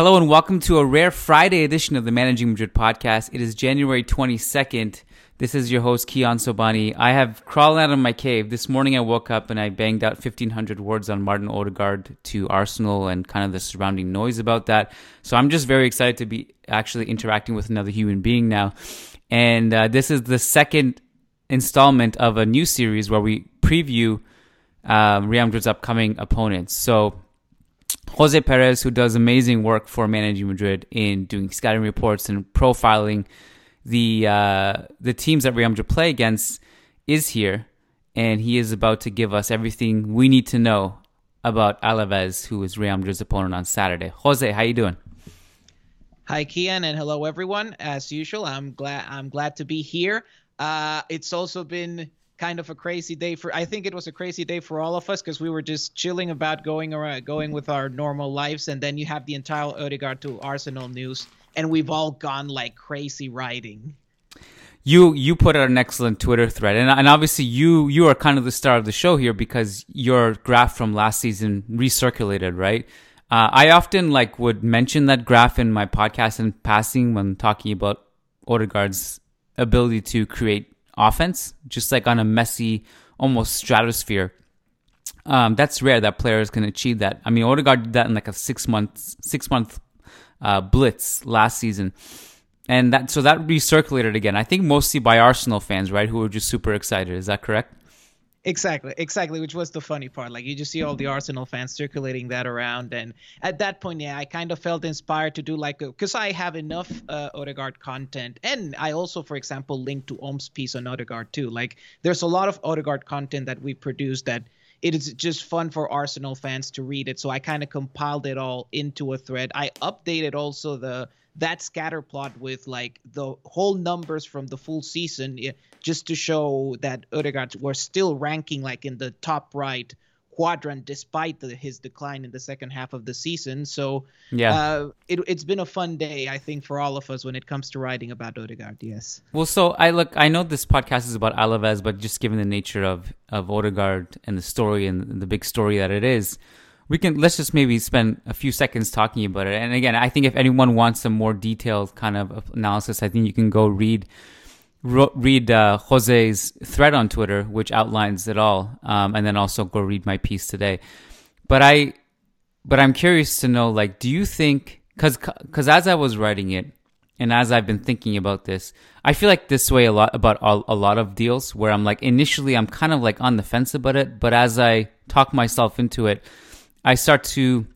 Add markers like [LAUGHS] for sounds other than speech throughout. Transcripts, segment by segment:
Hello and welcome to a rare Friday edition of the Managing Madrid podcast. It is January 22nd. This is your host, Kian Sobhani. I have crawled out of my cave. This morning I woke up and I banged out 1,500 words on Martin Odegaard to Arsenal and kind of the surrounding noise about that. So I'm just very excited to be actually interacting with another human being now. And uh, this is the second installment of a new series where we preview uh, Real Madrid's upcoming opponents. So Jose Perez, who does amazing work for Managing Madrid in doing scouting reports and profiling the uh, the teams that Real Madrid play against, is here, and he is about to give us everything we need to know about Alaves, who is Real Madrid's opponent on Saturday. Jose, how are you doing? Hi, Kian, and hello everyone. As usual, I'm glad I'm glad to be here. Uh, it's also been kind of a crazy day for I think it was a crazy day for all of us because we were just chilling about going around going with our normal lives and then you have the entire Odegaard to Arsenal news and we've all gone like crazy writing. You you put out an excellent Twitter thread and and obviously you you are kind of the star of the show here because your graph from last season recirculated, right? Uh, I often like would mention that graph in my podcast in passing when talking about Odegaard's ability to create offense, just like on a Messi, almost stratosphere. Um, that's rare that players can achieve that. I mean, Odegaard did that in like a six month six month uh, blitz last season, and that so that recirculated again. I think mostly by Arsenal fans, right, who were just super excited. Is that correct? Exactly, exactly, which was the funny part. Like you just see all the Arsenal fans circulating that around, and at that point, yeah, I kind of felt inspired to do like because I have enough uh, Odegaard content, and I also, for example, linked to Om's piece on Odegaard too. Like there's a lot of Odegaard content that we produce that it is just fun for Arsenal fans to read it. So I kind of compiled it all into a thread. I updated also the that scatter plot with like the whole numbers from the full season just to show that Odegaard was still ranking like in the top right quadrant despite the, his decline in the second half of the season. So yeah, uh, it, has been a fun day, I think, for all of us when it comes to writing about Odegaard. Yes. Well, so I look, I know this podcast is about Alaves, but just given the nature of of Odegaard and the story and the big story that it is, we can let's just maybe spend a few seconds talking about it. And again, I think if anyone wants some more detailed kind of analysis, I think you can go read read uh, Jose's thread on Twitter, which outlines it all, um, and then also go read my piece today. But I, but I'm curious to know, like, do you think? Because because as I was writing it, and as I've been thinking about this, I feel like this way a lot about all, a lot of deals where I'm like initially I'm kind of like on the fence about it, but as I talk myself into it, I start to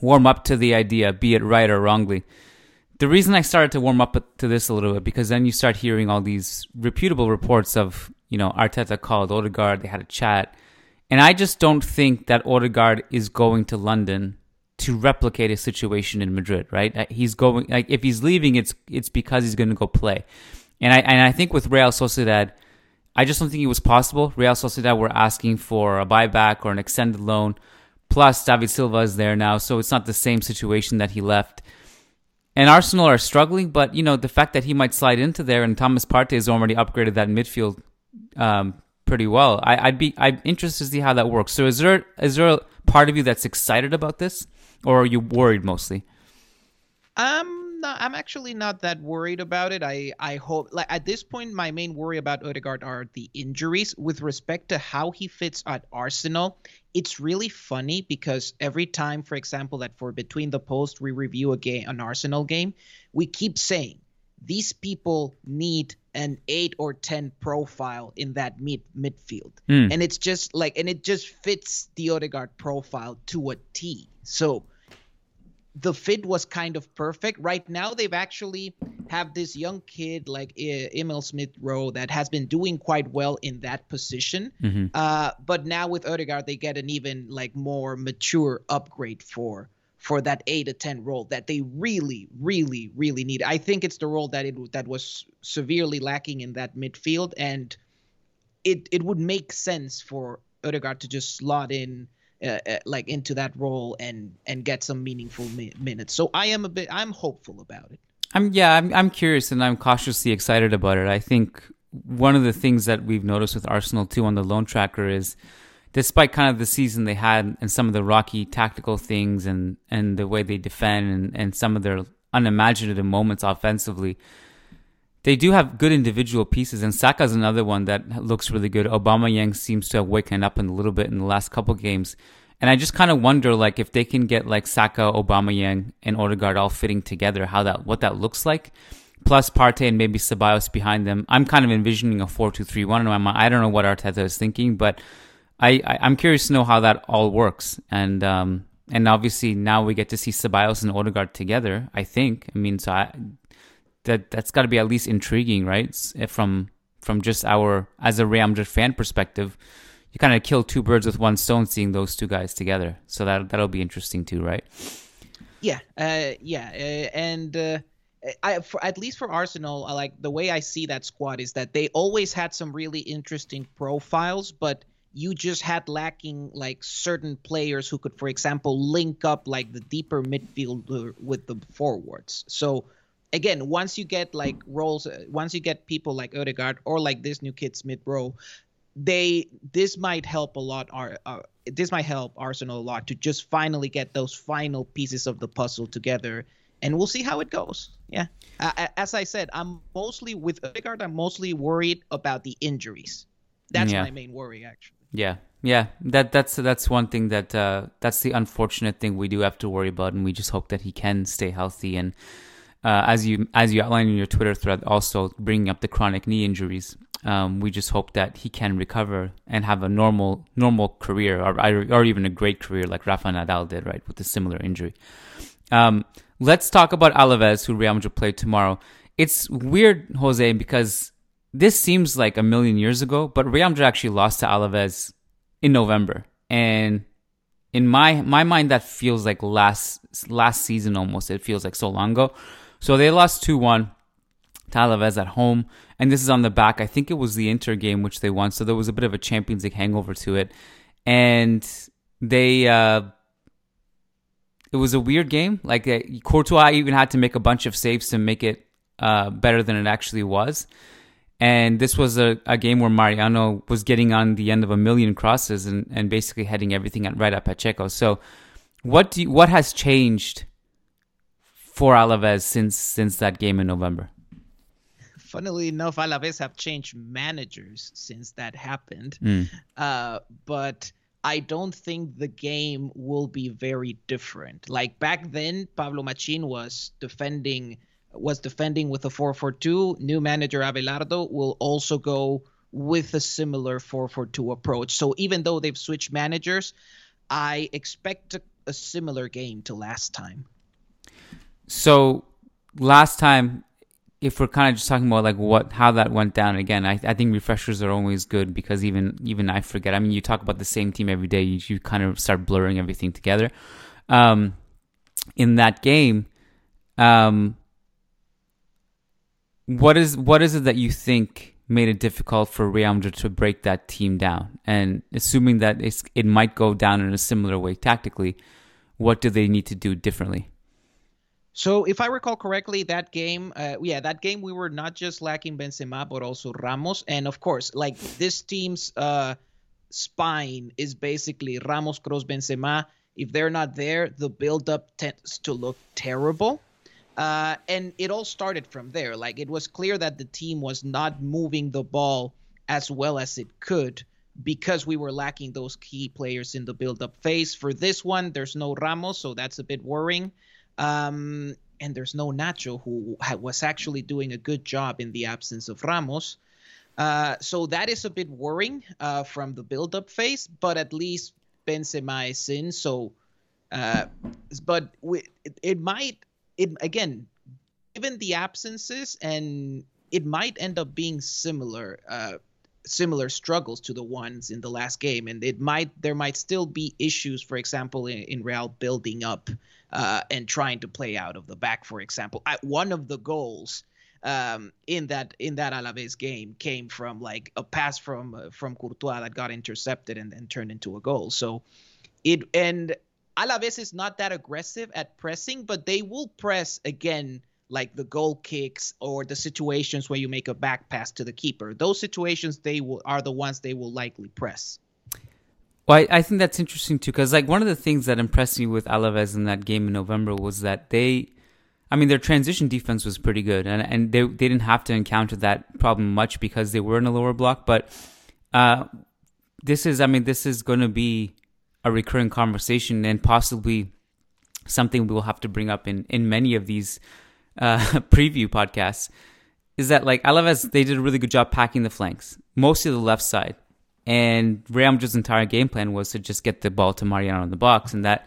warm up to the idea, be it right or wrongly. The reason I started to warm up to this a little bit because then you start hearing all these reputable reports of you know Arteta called Odegaard, they had a chat, and I just don't think that Odegaard is going to London to replicate a situation in Madrid, right? Uh, he's going like if he's leaving, it's it's because he's going to go play, and I and I think with Real Sociedad, I just don't think it was possible. Real Sociedad were asking for a buyback or an extended loan Plus, David Silva is there now, so it's not the same situation that he left. And Arsenal are struggling, but you know the fact that he might slide into there, and Thomas Partey has already upgraded that midfield um, pretty well. I, would be I'm interested to see how that works. So is there is there a part of you that's excited about this, or are you worried mostly? Um, not, I'm actually not that worried about it. I I hope like at this point my main worry about Odegaard are the injuries with respect to how he fits at Arsenal. It's really funny because every time, for example, that for between the post we review a game an Arsenal game, we keep saying these people need an eight or ten profile in that mid midfield, mm. and it's just like and it just fits the Odegaard profile to a T. So the fit was kind of perfect. Right now, they've actually have this young kid like Emil Smith Rowe that has been doing quite well in that position. Mm-hmm. Uh, but now with Odegaard, they get an even like more mature upgrade for for that eight to ten role that they really, really, really need. I think it's the role that it that was severely lacking in that midfield, and it it would make sense for Odegaard to just slot in uh, uh, like into that role and and get some meaningful mi- minutes. So I am a bit I'm hopeful about it. I'm yeah I'm I'm curious and I'm cautiously excited about it. I think one of the things that we've noticed with Arsenal too on the loan tracker is despite kind of the season they had and some of the rocky tactical things and and the way they defend and, and some of their unimaginative moments offensively, they do have good individual pieces. And Saka's another one that looks really good. Obama Yang seems to have waken up a little bit in the last couple games. And I just kind of wonder, like, if they can get like Saka, Aubameyang, and Odegaard all fitting together, how that what that looks like. Plus Partey and maybe Ceballos behind them. I'm kind of envisioning a four-two-three-one in my mind. I don't know what Arteta is thinking, but I, I am curious to know how that all works. And um and obviously now we get to see Ceballos and Odegaard together. I think. I mean, so I, that that's got to be at least intriguing, right? From from just our as a Real Madrid fan perspective you kind of kill two birds with one stone seeing those two guys together. So that that'll be interesting too, right? Yeah, uh, yeah, uh, and uh, I, for, at least for Arsenal, I like the way I see that squad is that they always had some really interesting profiles, but you just had lacking like certain players who could, for example, link up like the deeper midfield with the forwards. So again, once you get like roles, uh, once you get people like Odegaard or like this new kid Smith Rowe, they this might help a lot. Our uh, this might help Arsenal a lot to just finally get those final pieces of the puzzle together, and we'll see how it goes. Yeah, uh, as I said, I'm mostly with Odegaard. I'm mostly worried about the injuries. That's yeah. my main worry, actually. Yeah, yeah. That that's that's one thing that uh, that's the unfortunate thing we do have to worry about, and we just hope that he can stay healthy and. Uh, as you as you outlined in your Twitter thread, also bringing up the chronic knee injuries. Um, we just hope that he can recover and have a normal normal career or, or even a great career like Rafa Nadal did, right, with a similar injury. Um, let's talk about Alaves, who Real Madrid play tomorrow. It's weird, Jose, because this seems like a million years ago, but Real Madrid actually lost to Alaves in November, and in my my mind, that feels like last last season almost. It feels like so long ago. So they lost two one to Alaves at home. And this is on the back. I think it was the Inter game which they won. So there was a bit of a Champions League hangover to it. And they, uh, it was a weird game. Like uh, Courtois even had to make a bunch of saves to make it uh, better than it actually was. And this was a, a game where Mariano was getting on the end of a million crosses and, and basically heading everything at, right at Pacheco. So, what do you, what has changed for Alaves since since that game in November? funnily enough, Alaves have changed managers since that happened. Mm. Uh, but I don't think the game will be very different. Like back then, Pablo Machin was defending was defending with a 4-4-2. New manager Abelardo will also go with a similar 4-4-2 approach. So even though they've switched managers, I expect a, a similar game to last time. So last time if we're kind of just talking about like what how that went down again, I, I think refreshers are always good because even even I forget. I mean, you talk about the same team every day, you, you kind of start blurring everything together. Um, in that game, um, what is what is it that you think made it difficult for Real Madrid to break that team down? And assuming that it might go down in a similar way tactically, what do they need to do differently? So if I recall correctly, that game, uh, yeah, that game we were not just lacking Benzema but also Ramos, and of course, like this team's uh, spine is basically Ramos, Kroos, Benzema. If they're not there, the build-up tends to look terrible. Uh, and it all started from there. Like it was clear that the team was not moving the ball as well as it could because we were lacking those key players in the build-up phase. For this one, there's no Ramos, so that's a bit worrying. Um, and there's no Nacho who was actually doing a good job in the absence of Ramos. Uh, so that is a bit worrying uh, from the build-up phase, but at least Benzema is in. So, uh, but we, it, it might, it again, given the absences, and it might end up being similar, uh, similar struggles to the ones in the last game, and it might there might still be issues, for example, in, in Real building up uh, and trying to play out of the back, for example. I, one of the goals um, in that in that Alaves game came from like a pass from uh, from Courtois that got intercepted and then turned into a goal. So it and Alaves is not that aggressive at pressing, but they will press again like the goal kicks or the situations where you make a back pass to the keeper. Those situations they will are the ones they will likely press. Well, I, I think that's interesting too, because like one of the things that impressed me with Alaves in that game in November was that they, I mean, their transition defense was pretty good, and and they they didn't have to encounter that problem much because they were in a lower block. But uh, this is, I mean, this is going to be a recurring conversation and possibly something we will have to bring up in in many of these uh, [LAUGHS] preview podcasts. Is that like Alaves? They did a really good job packing the flanks, mostly the left side and Real Madrid's entire game plan was to just get the ball to Mariano in the box, and that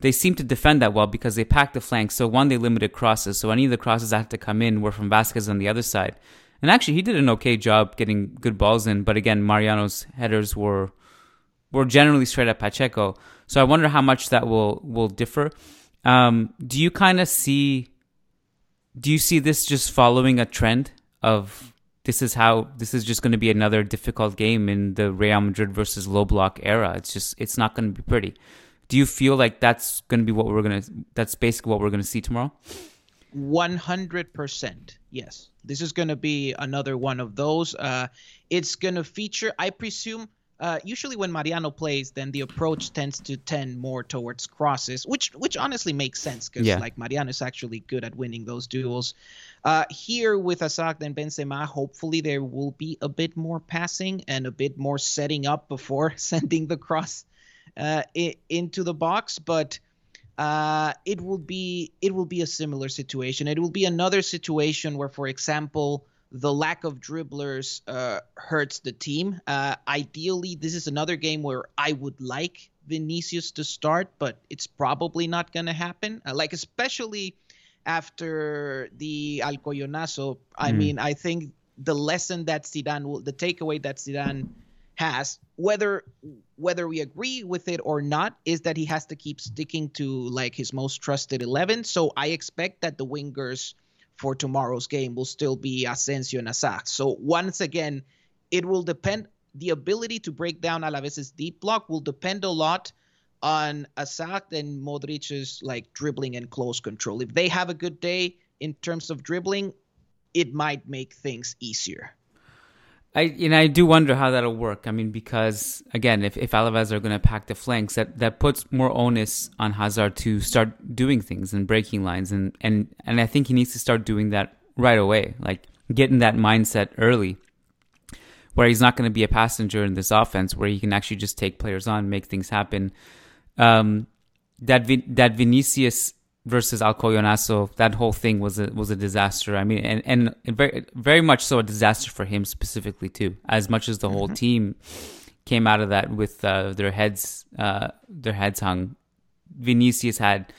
they seemed to defend that well because they packed the flanks. So one, they limited crosses. So any of the crosses that had to come in were from Vazquez on the other side. And actually, he did an okay job getting good balls in. But again, Mariano's headers were were generally straight at Pacheco. So I wonder how much that will will differ. Um, do you kind of see? Do you see this just following a trend of this is how this is just going to be another difficult game in the Real Madrid versus low block era. It's just it's not going to be pretty. Do you feel like that's going to be what we're going to that's basically what we're going to see tomorrow? 100%. Yes. This is going to be another one of those. Uh, it's going to feature I presume uh, usually when Mariano plays, then the approach tends to tend more towards crosses, which which honestly makes sense because yeah. like Mariano is actually good at winning those duels. Uh, here with Hazard and Benzema, hopefully there will be a bit more passing and a bit more setting up before [LAUGHS] sending the cross uh, into the box, but. Uh, it will be it will be a similar situation. It will be another situation where, for example, the lack of dribblers uh, hurts the team. Uh, ideally, this is another game where I would like Vinicius to start, but it's probably not going to happen. Uh, like, especially after the Alcoyonazo. I mm. mean, I think the lesson that Zidane will, the takeaway that Zidane has, whether whether we agree with it or not, is that he has to keep sticking to like his most trusted eleven. So I expect that the wingers for tomorrow's game will still be Asensio and Hazard. So once again, it will depend. The ability to break down Alaves's deep block will depend a lot on Hazard and Modric's like dribbling and close control. If they have a good day in terms of dribbling, it might make things easier. I and I do wonder how that'll work. I mean, because again, if, if Alaves are going to pack the flanks, that, that puts more onus on Hazard to start doing things and breaking lines, and and and I think he needs to start doing that right away, like getting that mindset early, where he's not going to be a passenger in this offense, where he can actually just take players on, make things happen. Um, that that Vinicius versus Alcoyonazo, that whole thing was a was a disaster. I mean, and and very very much so a disaster for him specifically too. As much as the whole mm-hmm. team came out of that with uh, their heads uh, their heads hung. Vinicius had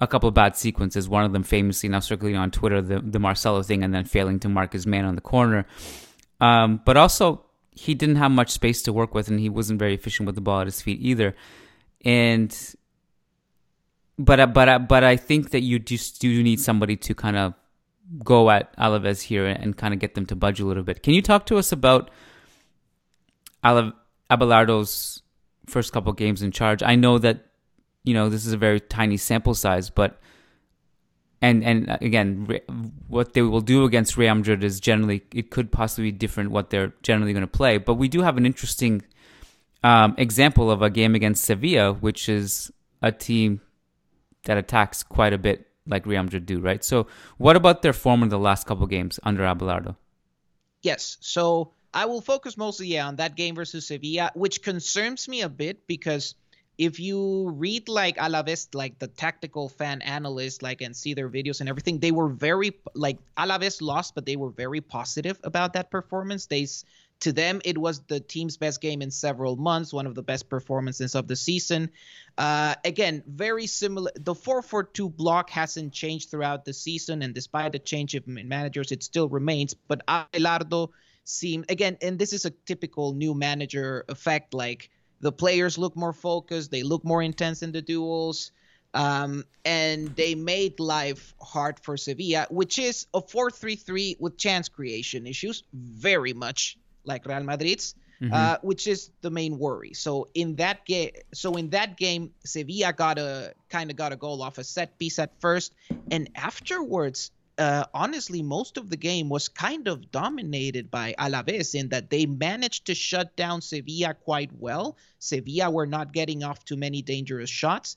a couple of bad sequences. One of them famously now circulating on Twitter, the the Marcelo thing, and then failing to mark his man on the corner. Um, but also, he didn't have much space to work with, and he wasn't very efficient with the ball at his feet either. And but uh, but uh, but I think that you just do need somebody to kind of go at Alaves here and kind of get them to budge a little bit. Can you talk to us about Abelardo's first couple games in charge? I know that you know this is a very tiny sample size, but and and uh, again, what they will do against Real Madrid is generally it could possibly be different what they're generally going to play. But we do have an interesting um, example of a game against Sevilla, which is a team that attacks quite a bit like Real Madrid do, right? So, what about their form in the last couple games under Abelardo? Yes. So, I will focus mostly yeah, on that game versus Sevilla, which concerns me a bit because if you read like Alaves, like the tactical fan analyst, like and see their videos and everything, they were very like Alaves lost, but they were very positive about that performance. They to them, it was the team's best game in several months, one of the best performances of the season. Uh, again, very similar. The 4 4 2 block hasn't changed throughout the season, and despite the change of managers, it still remains. But Abelardo seemed, again, and this is a typical new manager effect like the players look more focused, they look more intense in the duels. Um, and they made life hard for Sevilla, which is a 4 3 3 with chance creation issues, very much like Real Madrid's, mm-hmm. uh, which is the main worry. So in that game, so in that game, Sevilla got a kind of got a goal off a set piece at first, and afterwards uh, honestly, most of the game was kind of dominated by Alaves in that they managed to shut down Sevilla quite well. Sevilla were not getting off too many dangerous shots,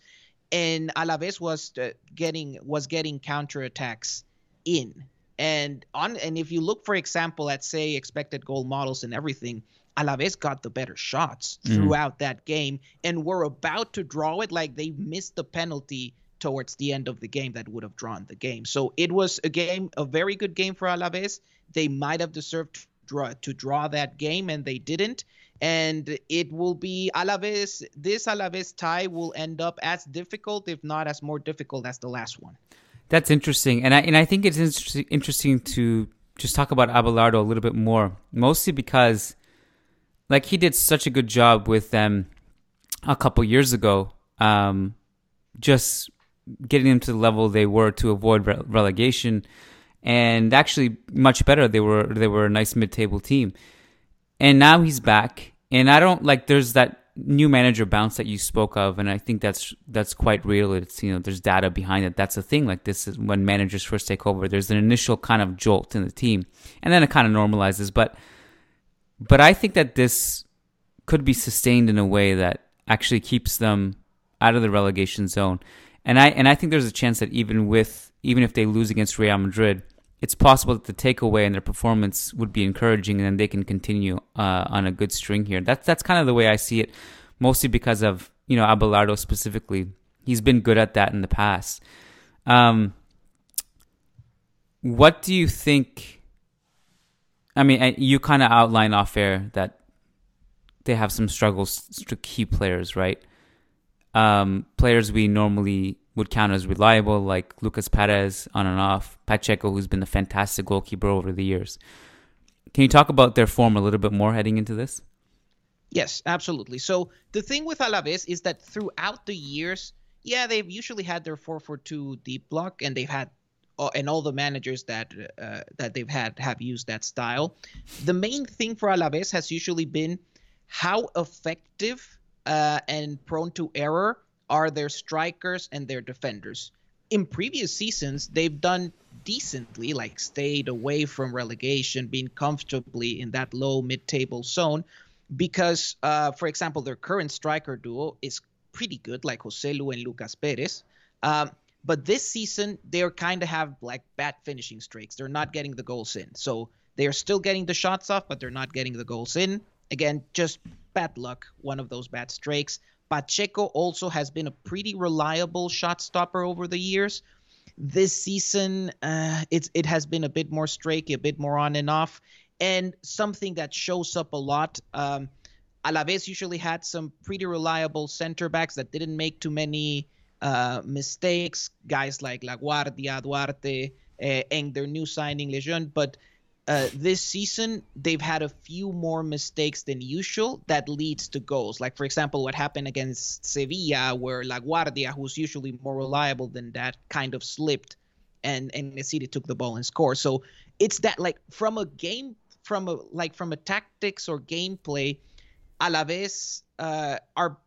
and Alaves was uh, getting was getting counterattacks in. And on and if you look, for example, at say expected goal models and everything, Alaves got the better shots mm. throughout that game and were about to draw it. Like they missed the penalty towards the end of the game that would have drawn the game. So it was a game, a very good game for Alaves. They might have deserved to draw, to draw that game, and they didn't. And it will be Alaves. This Alaves tie will end up as difficult, if not as more difficult, as the last one. That's interesting, and I and I think it's interesting interesting to just talk about Abelardo a little bit more, mostly because, like, he did such a good job with them a couple years ago. Um, just getting them to the level they were to avoid re- relegation, and actually much better. They were they were a nice mid table team, and now he's back. And I don't like there's that new manager bounce that you spoke of, and I think that's that's quite real. It's you know there's data behind it. That's the thing. Like this is when managers first take over. There's an initial kind of jolt in the team, and then it kind of normalizes. But but I think that this could be sustained in a way that actually keeps them out of the relegation zone. And I and I think there's a chance that even with even if they lose against Real Madrid, it's possible that the takeaway and their performance would be encouraging, and then they can continue uh, on a good string here. That's that's kind of the way I see it, mostly because of you know Abelardo specifically. He's been good at that in the past. Um, what do you think? I mean, you kind of outline off air that they have some struggles to keep players, right? um, players we normally would count as reliable, like Lucas Perez on and off, Pacheco, who's been a fantastic goalkeeper over the years. Can you talk about their form a little bit more heading into this? Yes, absolutely. So the thing with Alaves is that throughout the years, yeah, they've usually had their 4-4-2 deep block, and they've had uh, and all the managers that uh, that they've had have used that style. The main thing for Alaves has usually been how effective uh, and prone to error are their strikers and their defenders. In previous seasons, they've done decently, like stayed away from relegation, being comfortably in that low mid table zone, because, uh, for example, their current striker duo is pretty good, like Joselu and Lucas Perez. Um, but this season, they're kind of have like bad finishing streaks. They're not getting the goals in. So they are still getting the shots off, but they're not getting the goals in. Again, just bad luck, one of those bad streaks. Pacheco also has been a pretty reliable shot stopper over the years. This season, uh, it's it has been a bit more streaky, a bit more on and off, and something that shows up a lot. Um, Alaves usually had some pretty reliable center backs that didn't make too many uh, mistakes. Guys like Laguardia, Duarte, uh, and their new signing Lejeune, but uh, this season they've had a few more mistakes than usual that leads to goals. Like for example, what happened against Sevilla, where Laguardia, who's usually more reliable than that, kind of slipped, and and city took the ball and scored. So it's that like from a game, from a like from a tactics or gameplay, Alaves uh, are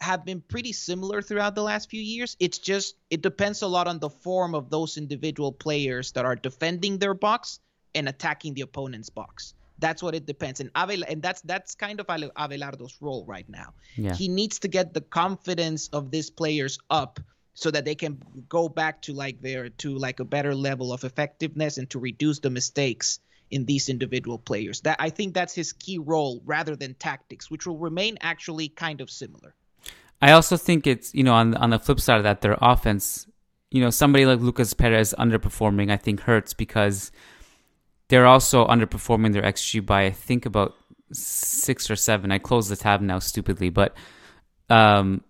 have been pretty similar throughout the last few years. It's just it depends a lot on the form of those individual players that are defending their box and attacking the opponent's box. That's what it depends. And Abel, and that's that's kind of Abelardo's role right now. Yeah. He needs to get the confidence of these players up so that they can go back to like their to like a better level of effectiveness and to reduce the mistakes in these individual players. That I think that's his key role rather than tactics, which will remain actually kind of similar. I also think it's you know on on the flip side of that, their offense, you know, somebody like Lucas Perez underperforming, I think hurts because they're also underperforming their XG by I think about six or seven. I closed the tab now stupidly, but um,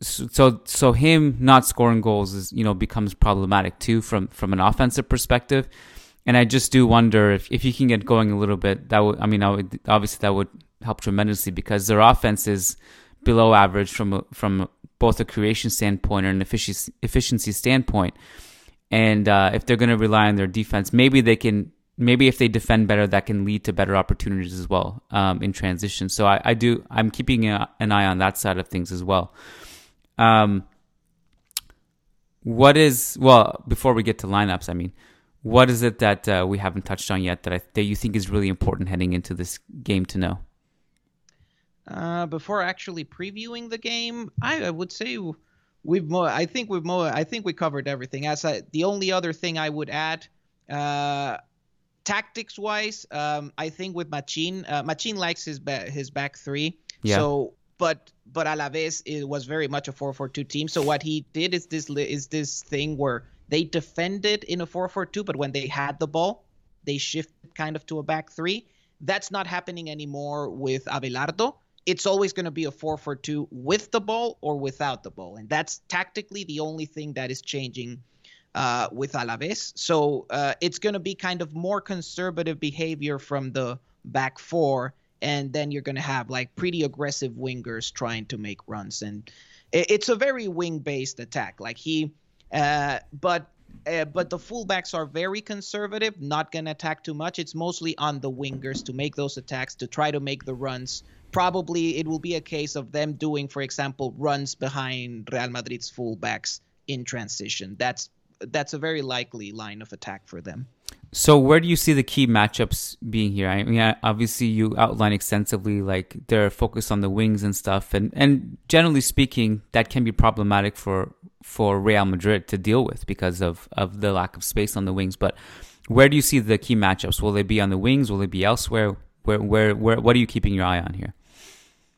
so so him not scoring goals is you know becomes problematic too from from an offensive perspective. And I just do wonder if if you can get going a little bit, that would I mean I would obviously that would help tremendously because their offense is below average from from both a creation standpoint and an efficiency efficiency standpoint. And uh, if they're going to rely on their defense, maybe they can maybe if they defend better, that can lead to better opportunities as well um, in transition. So I, I, do. I'm keeping a, an eye on that side of things as well. Um, what is well before we get to lineups? I mean, what is it that uh, we haven't touched on yet that I, that you think is really important heading into this game to know? Uh, before actually previewing the game, I, I would say we've mo- I think we've mo- I think we covered everything. As I, the only other thing I would add, uh, tactics wise, um, I think with Machin, uh, Machin likes his ba- his back three. Yeah. So, but but Alaves it was very much a 4-4-2 team. So what he did is this is this thing where they defended in a 4-4-2, but when they had the ball, they shifted kind of to a back three. That's not happening anymore with Abelardo. It's always going to be a 4-4-2 with the ball or without the ball, and that's tactically the only thing that is changing uh, with Alaves. So uh, it's going to be kind of more conservative behavior from the back four, and then you're going to have like pretty aggressive wingers trying to make runs, and it's a very wing-based attack. Like he uh, but uh, but the fullbacks are very conservative, not going to attack too much. It's mostly on the wingers to make those attacks, to try to make the runs. Probably it will be a case of them doing, for example, runs behind Real Madrid's fullbacks in transition. That's that's a very likely line of attack for them. So where do you see the key matchups being here? I mean, obviously you outline extensively like they're focused on the wings and stuff, and and generally speaking, that can be problematic for for Real Madrid to deal with because of of the lack of space on the wings. But where do you see the key matchups? Will they be on the wings? Will they be elsewhere? Where where where? What are you keeping your eye on here?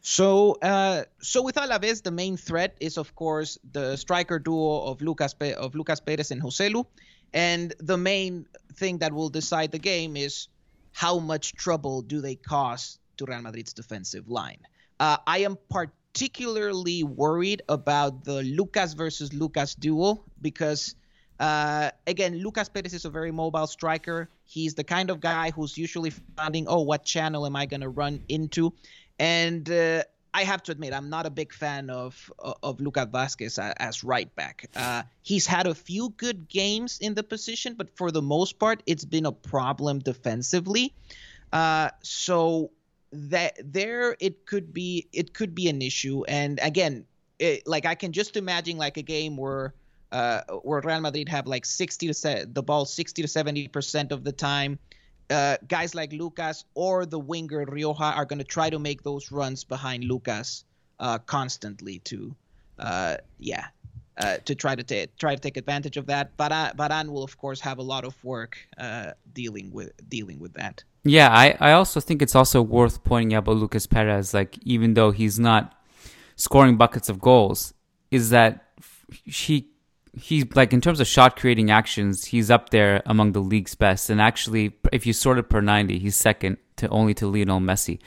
So, uh, so with Alaves, the main threat is of course the striker duo of Lucas Pe- of Lucas Perez and Joselu, and the main thing that will decide the game is how much trouble do they cause to Real Madrid's defensive line. Uh, I am particularly worried about the Lucas versus Lucas duo because, uh, again, Lucas Perez is a very mobile striker. He's the kind of guy who's usually finding, oh, what channel am I going to run into? And uh, I have to admit, I'm not a big fan of of Lucas Vazquez as right back. Uh, he's had a few good games in the position, but for the most part, it's been a problem defensively. Uh, so that there, it could be it could be an issue. And again, it, like I can just imagine like a game where uh, where Real Madrid have like 60 to se- the ball 60 to 70 percent of the time uh, guys like Lucas or the winger Rioja are going to try to make those runs behind Lucas uh, constantly to, uh, yeah, uh, to try to ta- try to take advantage of that. Varane will of course have a lot of work uh, dealing with dealing with that. Yeah, I, I also think it's also worth pointing out about Lucas Perez, like even though he's not scoring buckets of goals, is that he he's like in terms of shot creating actions, he's up there among the league's best. And actually, if you sort it per ninety, he's second to only to Lionel Messi.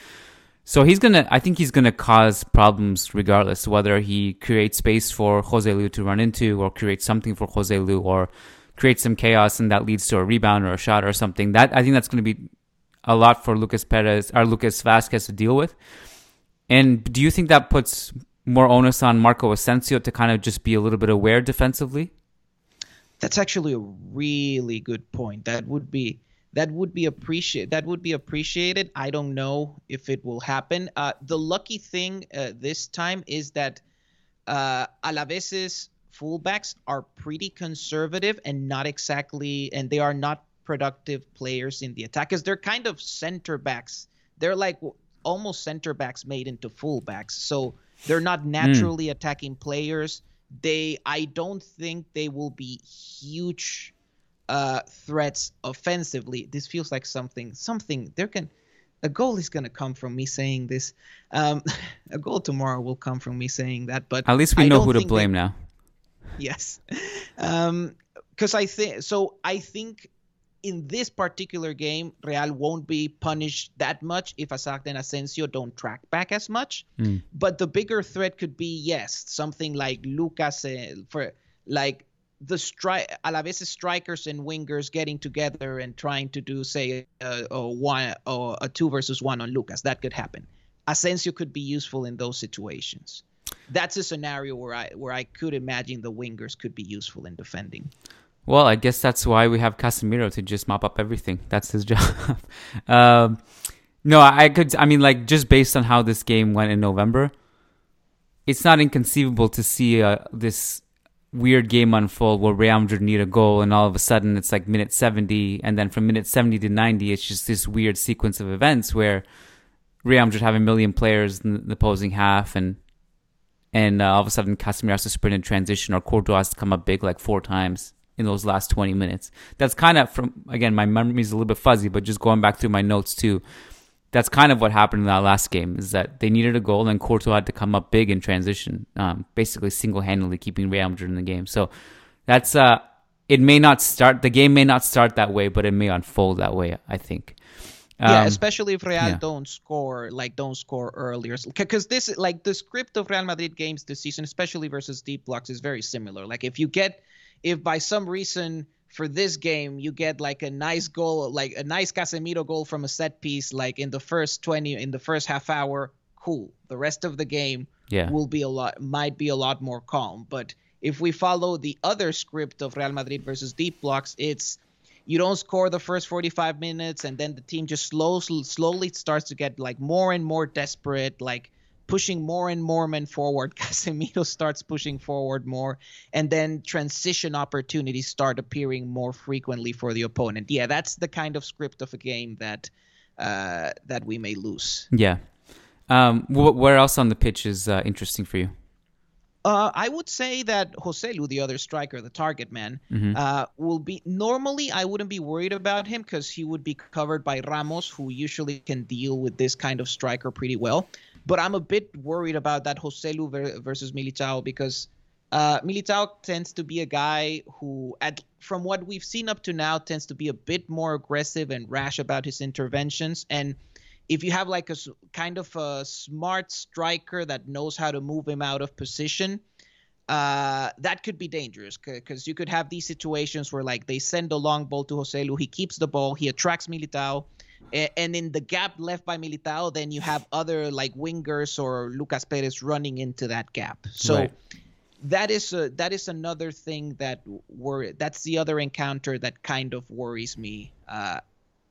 So he's gonna, I think he's gonna cause problems regardless, whether he creates space for Joselu to run into, or creates something for Joselu, or creates some chaos and that leads to a rebound or a shot or something. That I think that's gonna be a lot for Lucas Perez or Lucas Vazquez to deal with. And do you think that puts more onus on Marco Asensio to kind of just be a little bit aware defensively? That's actually a really good point. That would be that would be appreciated. That would be appreciated. I don't know if it will happen. Uh, the lucky thing uh, this time is that uh, Alaves's fullbacks are pretty conservative and not exactly, and they are not productive players in the attack because they're kind of center backs. They're like almost center backs made into fullbacks. So they're not hmm. naturally mm. attacking players. They, I don't think they will be huge uh, threats offensively. This feels like something, something. There can, a goal is going to come from me saying this. Um, [LAUGHS] a goal tomorrow will come from me saying that. But at least we know who to blame now. Yes, because [LAUGHS] um, I think so. I think in this particular game, Real won't be punished that much if Hazard and Asensio don't track back as much. Mm. But the bigger threat could be yes, something like Lucas uh, for like the stri- Alaves strikers and wingers getting together and trying to do say a, a one or a two versus one on Lucas. That could happen. Asensio could be useful in those situations. That's a scenario where I where I could imagine the wingers could be useful in defending. Well, I guess that's why we have Casemiro to just mop up everything. That's his [LAUGHS] job. um, no, I could. I mean, like just based on how this game went in November, it's not inconceivable to see uh, this weird game unfold where Real Madrid need a goal, and all of a sudden it's like minute 70, and then from minute 70 to 90, it's just this weird sequence of events where Real Madrid have a million players in the opposing half, and and uh, all of a sudden Casemiro has to sprint in transition, or Courtois has to come up big like four times in those last 20 minutes. That's kind of from again my memory is a little bit fuzzy, but just going back through my notes too that's kind of what happened in that last game is that they needed a goal and Courtois had to come up big in transition, um, basically single handedly keeping Real Madrid in the game. So that's uh, it may not start the game may not start that way, but it may unfold that way. I think. Um, yeah, especially if Real yeah. don't score like don't score earlier, because this like the script of Real Madrid games this season, especially versus deep blocks, is very similar. Like if you get if by some reason for this game, you get like a nice goal, like a nice Casemiro goal from a set piece, like in the first 20, in the first half hour. Cool. The rest of the game yeah. will be a lot, might be a lot more calm. But if we follow the other script of Real Madrid versus deep blocks, it's you don't score the first 45 minutes and then the team just slowly slowly starts to get like more and more desperate like pushing more and more men forward. [LAUGHS] Casemiro starts pushing forward more, and then transition opportunities start appearing more frequently for the opponent. Yeah, that's the kind of script of a game that uh, that we may lose. Yeah. Um, wh- where else on the pitch is uh, interesting for you? Uh, I would say that Joselu, the other striker, the target man, mm-hmm. uh, will be. Normally, I wouldn't be worried about him because he would be covered by Ramos, who usually can deal with this kind of striker pretty well. But I'm a bit worried about that Joselu versus Militao because uh, Militao tends to be a guy who, at from what we've seen up to now, tends to be a bit more aggressive and rash about his interventions. And if you have like a kind of a smart striker that knows how to move him out of position, uh, that could be dangerous because you could have these situations where like they send a long ball to Joselu, he keeps the ball, he attracts Militao, and in the gap left by Militao, then you have other like wingers or Lucas Perez running into that gap. So right. that is a, that is another thing that worry. That's the other encounter that kind of worries me uh,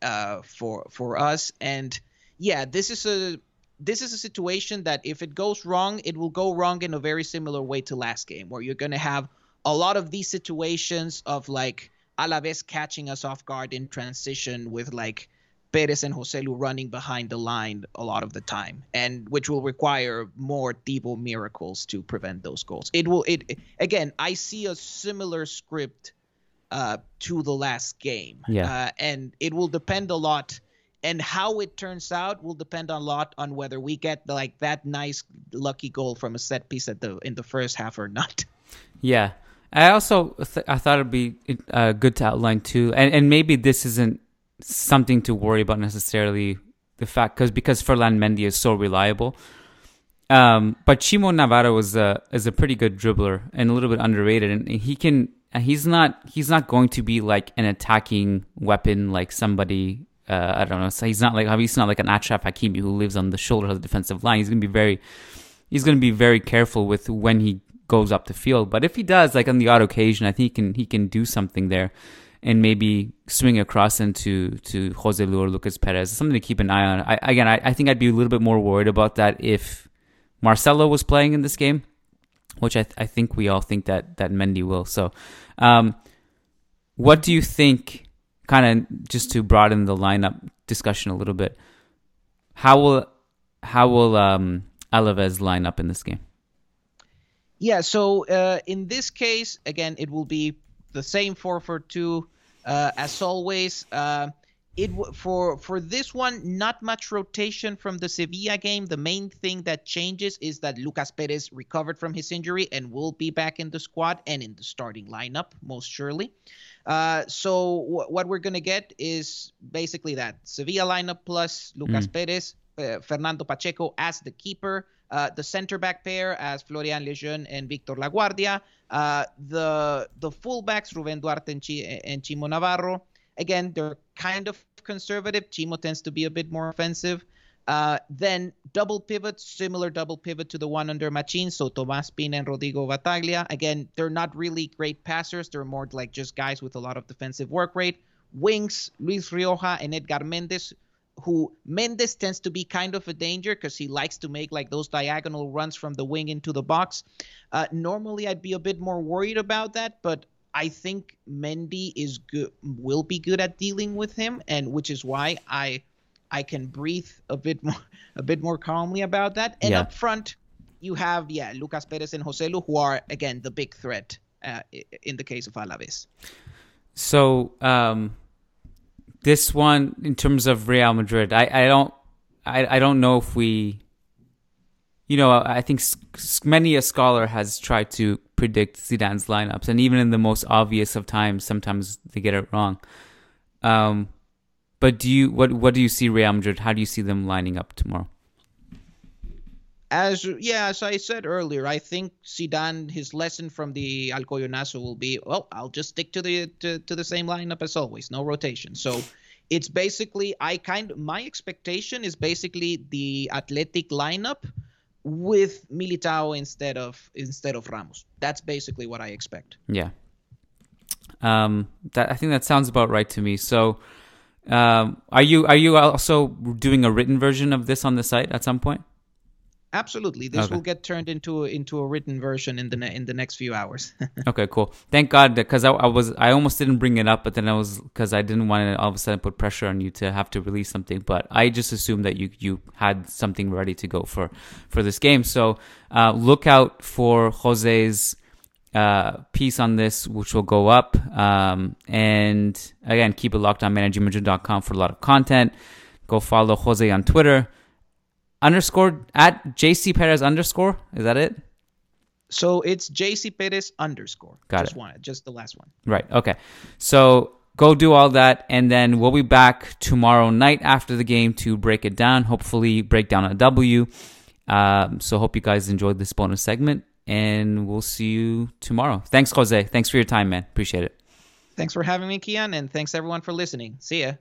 uh, for for us. And yeah, this is a this is a situation that if it goes wrong, it will go wrong in a very similar way to last game, where you're going to have a lot of these situations of like Alaves catching us off guard in transition with like Perez and Joselu running behind the line a lot of the time, and which will require more Thibaut miracles to prevent those goals. It will. It again. I see a similar script uh, to the last game. Yeah. Uh, and it will depend a lot, and how it turns out will depend a lot on whether we get like that nice lucky goal from a set piece at the in the first half or not. [LAUGHS] Yeah. I also th- I thought it'd be uh, good to outline too, and and maybe this isn't something to worry about necessarily. The fact because because Ferland Mendy is so reliable. Um, but Chimo Navarro is a is a pretty good dribbler and a little bit underrated, and he can he's not he's not going to be like an attacking weapon like somebody uh, I don't know. So he's not like he's not like an Achraf Hakimi who lives on the shoulder of the defensive line. He's gonna be very he's gonna be very careful with when he goes up the field. But if he does, like on the odd occasion, I think he can he can do something there and maybe swing across into to Joselu or Lucas Perez. Something to keep an eye on. I, again, I, I think I'd be a little bit more worried about that if Marcelo was playing in this game, which I, th- I think we all think that that Mendy will. So, um, what do you think? Kind of just to broaden the lineup discussion a little bit. How will how will um, Alaves line up in this game? Yeah, so uh, in this case, again, it will be the same four for two uh, as always. Uh, it for for this one, not much rotation from the Sevilla game. The main thing that changes is that Lucas Perez recovered from his injury and will be back in the squad and in the starting lineup most surely. Uh, so w- what we're gonna get is basically that Sevilla lineup plus Lucas mm. Perez, uh, Fernando Pacheco as the keeper, uh, the center back pair as Florian Lejeune and Victor Laguardia, uh, the the fullbacks Ruben Duarte and, Ch- and Chimo Navarro. Again, they're kind of conservative. Chimo tends to be a bit more offensive. Uh, then double pivot, similar double pivot to the one under Machin. So Tomas Pina and Rodrigo Battaglia. Again, they're not really great passers. They're more like just guys with a lot of defensive work rate. Wings, Luis Rioja and Edgar Mendez who Mendez tends to be kind of a danger because he likes to make like those diagonal runs from the wing into the box. Uh, normally, I'd be a bit more worried about that, but I think Mendy is good, will be good at dealing with him, and which is why I I can breathe a bit more a bit more calmly about that. And yeah. up front, you have yeah Lucas Perez and Joselu, who are again the big threat uh, in the case of Alaves. So um, this one, in terms of Real Madrid, I, I don't I, I don't know if we, you know, I think many a scholar has tried to predict Zidane's lineups, and even in the most obvious of times, sometimes they get it wrong. Um, but do you what what do you see Real Madrid? How do you see them lining up tomorrow? As yeah, as I said earlier, I think Zidane his lesson from the Alcoyanazo will be well, I'll just stick to the to, to the same lineup as always, no rotation. So it's basically I kind my expectation is basically the athletic lineup with Militao instead of instead of Ramos. That's basically what I expect. Yeah. Um that I think that sounds about right to me. So um are you are you also doing a written version of this on the site at some point? Absolutely, this okay. will get turned into a, into a written version in the ne- in the next few hours. [LAUGHS] okay, cool. Thank God because I, I, was I almost didn't bring it up, but then I was because I didn't want to all of a sudden put pressure on you to have to release something. But I just assumed that you you had something ready to go for for this game. So uh, look out for Jose's uh, piece on this, which will go up. Um, and again, keep it locked on managingmadrid.com for a lot of content. Go follow Jose on Twitter underscore at JC Perez underscore. Is that it? So it's JC Perez underscore. Got just it. One, just the last one. Right. Okay. So go do all that, and then we'll be back tomorrow night after the game to break it down. Hopefully, break down a W. Um, so hope you guys enjoyed this bonus segment, and we'll see you tomorrow. Thanks, Jose. Thanks for your time, man. Appreciate it. Thanks for having me, Kiyan. and thanks everyone for listening. See ya.